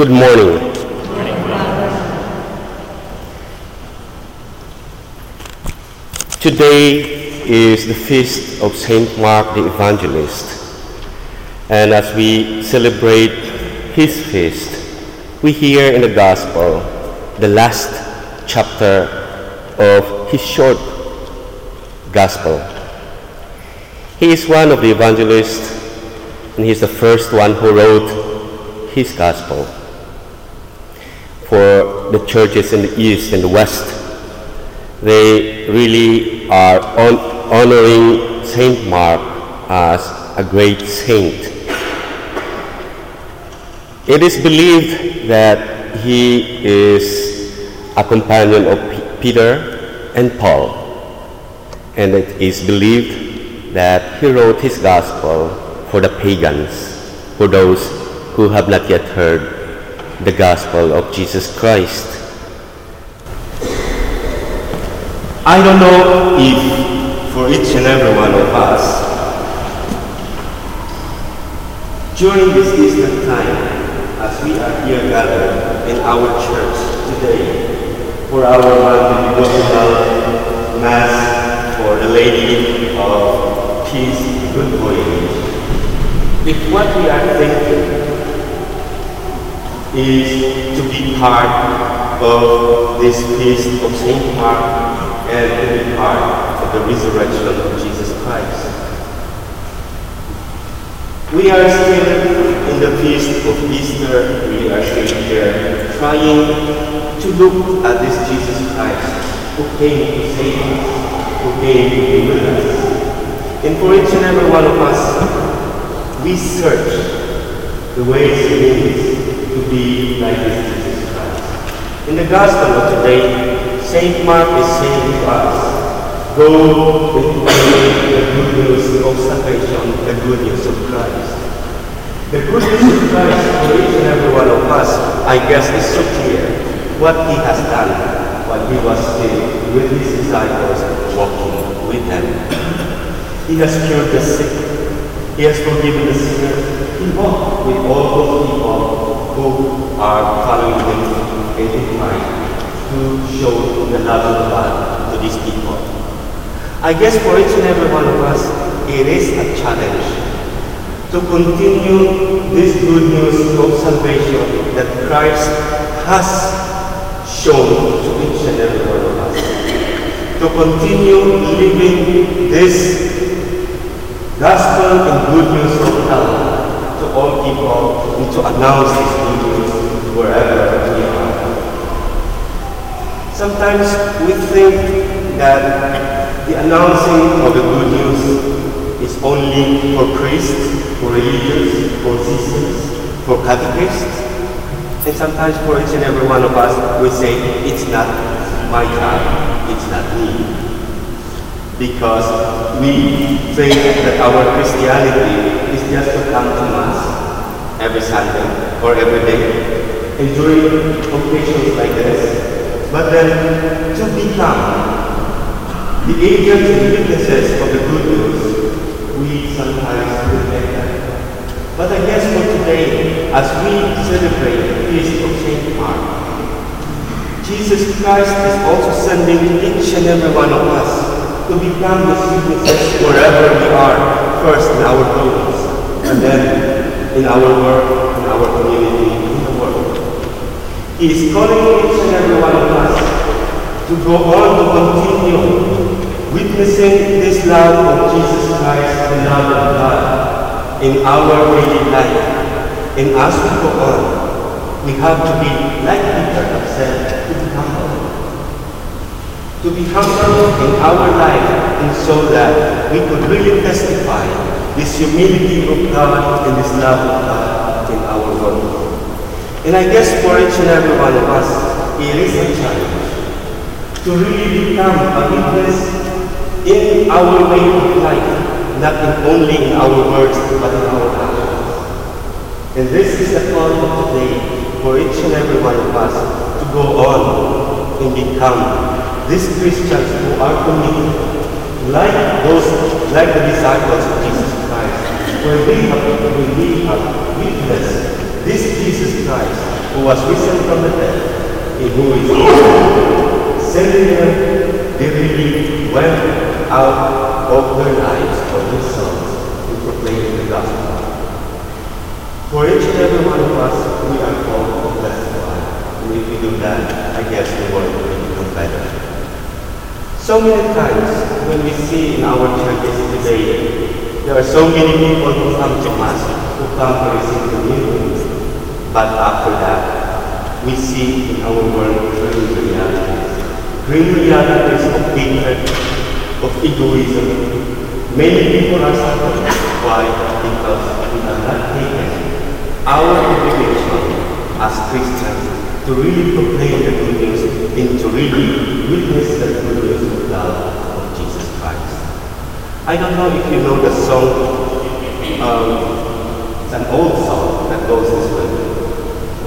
Good morning. Today is the feast of Saint Mark the Evangelist. And as we celebrate his feast, we hear in the Gospel the last chapter of his short Gospel. He is one of the evangelists, and he is the first one who wrote his Gospel. For the churches in the East and the West, they really are on- honoring Saint Mark as a great saint. It is believed that he is a companion of P- Peter and Paul, and it is believed that he wrote his gospel for the pagans, for those who have not yet heard the gospel of Jesus Christ. I don't know if for each and every one of us, during this distant time, as we are here gathered in our church today for our monthly devotional Mass for the Lady of Peace, Good Voyage, if what we are thinking is to be part of this feast of Saint Mark and to be part of the resurrection of Jesus Christ. We are still in the feast of Easter. We are still here trying to look at this Jesus Christ who came to save us, who came to be with us. And for each and every one of us, we search the ways and means to be like this Jesus Christ. In the Gospel of today, Saint Mark is saying to us, Go with the good news of salvation, the good news of Christ. The good news of Christ for each and every one of us, I guess, is so clear. What he has done while he was still with his disciples, walking with them. He has cured the sick. He has forgiven the sinner. He walked with all those people who are following him in mind to show the love of God to these people. I guess for each and every one of us, it is a challenge to continue this good news of salvation that Christ has shown to each and every one of us. To continue living this gospel and good news of love to all people and to announce this good news wherever. Sometimes we think that the announcing of the good news is only for priests, for religious, for sisters, for catechists. And sometimes for each and every one of us, we say, it's not my job, it's not me. Because we think that our Christianity is just to come to Mass every Sunday or every day. And during occasions like this, but then to become the agents and witnesses of the good news, we sometimes forget that. But I guess for today, as we celebrate the feast of Saint Mark, Jesus Christ is also sending each and every one of us to become the witnesses wherever we are, first in our homes, and then in our work, in our community. He is calling each and every one of us to go on to continue witnessing this love of Jesus Christ, the love of God, in our daily life. And as we go on, we have to be, like Peter himself, to be humble. To be humble in our life, and so that we could really testify this humility of God and this love of God in our world. And I guess for each and every one of us, it is a challenge to really become a witness in our way of life, not only in our words, but in our actions. And this is the call of today for each and every one of us to go on and become these Christians who are committed, like those, like the disciples of Jesus Christ, where we have, when we have witnessed this Jesus Christ who was risen from the dead, in who is. Sending them, they really went out of their lives, of his sons to proclaim the gospel. For each and every one of us, we are called to testify. And if we do that, I guess the world will become better. So many times when we see in our churches today, there are so many people who come to Mass, who come to receive communion. But after that, we see in our world grim realities. Grim realities of hatred, of egoism. Many people are suffering. Why? Because we are not taken our obligation as Christians to really proclaim the good news and to really witness the good news of love of Jesus Christ. I don't know if you know the song, um, it's an old song that goes this way.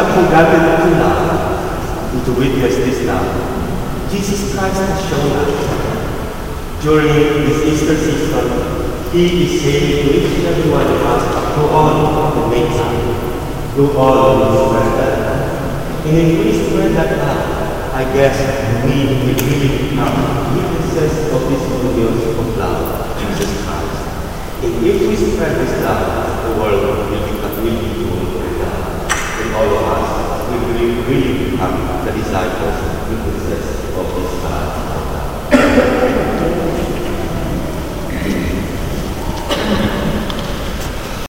have forgotten to love and to witness this love. Jesus Christ has shown us during this Easter season, He is saying to each and every one of us, go on and make time. Go on and spread that love. And if we spread that love, I guess we will really become witnesses of this news of love, Jesus Christ. And if we spread this love, the world will become really become the disciples, the princess of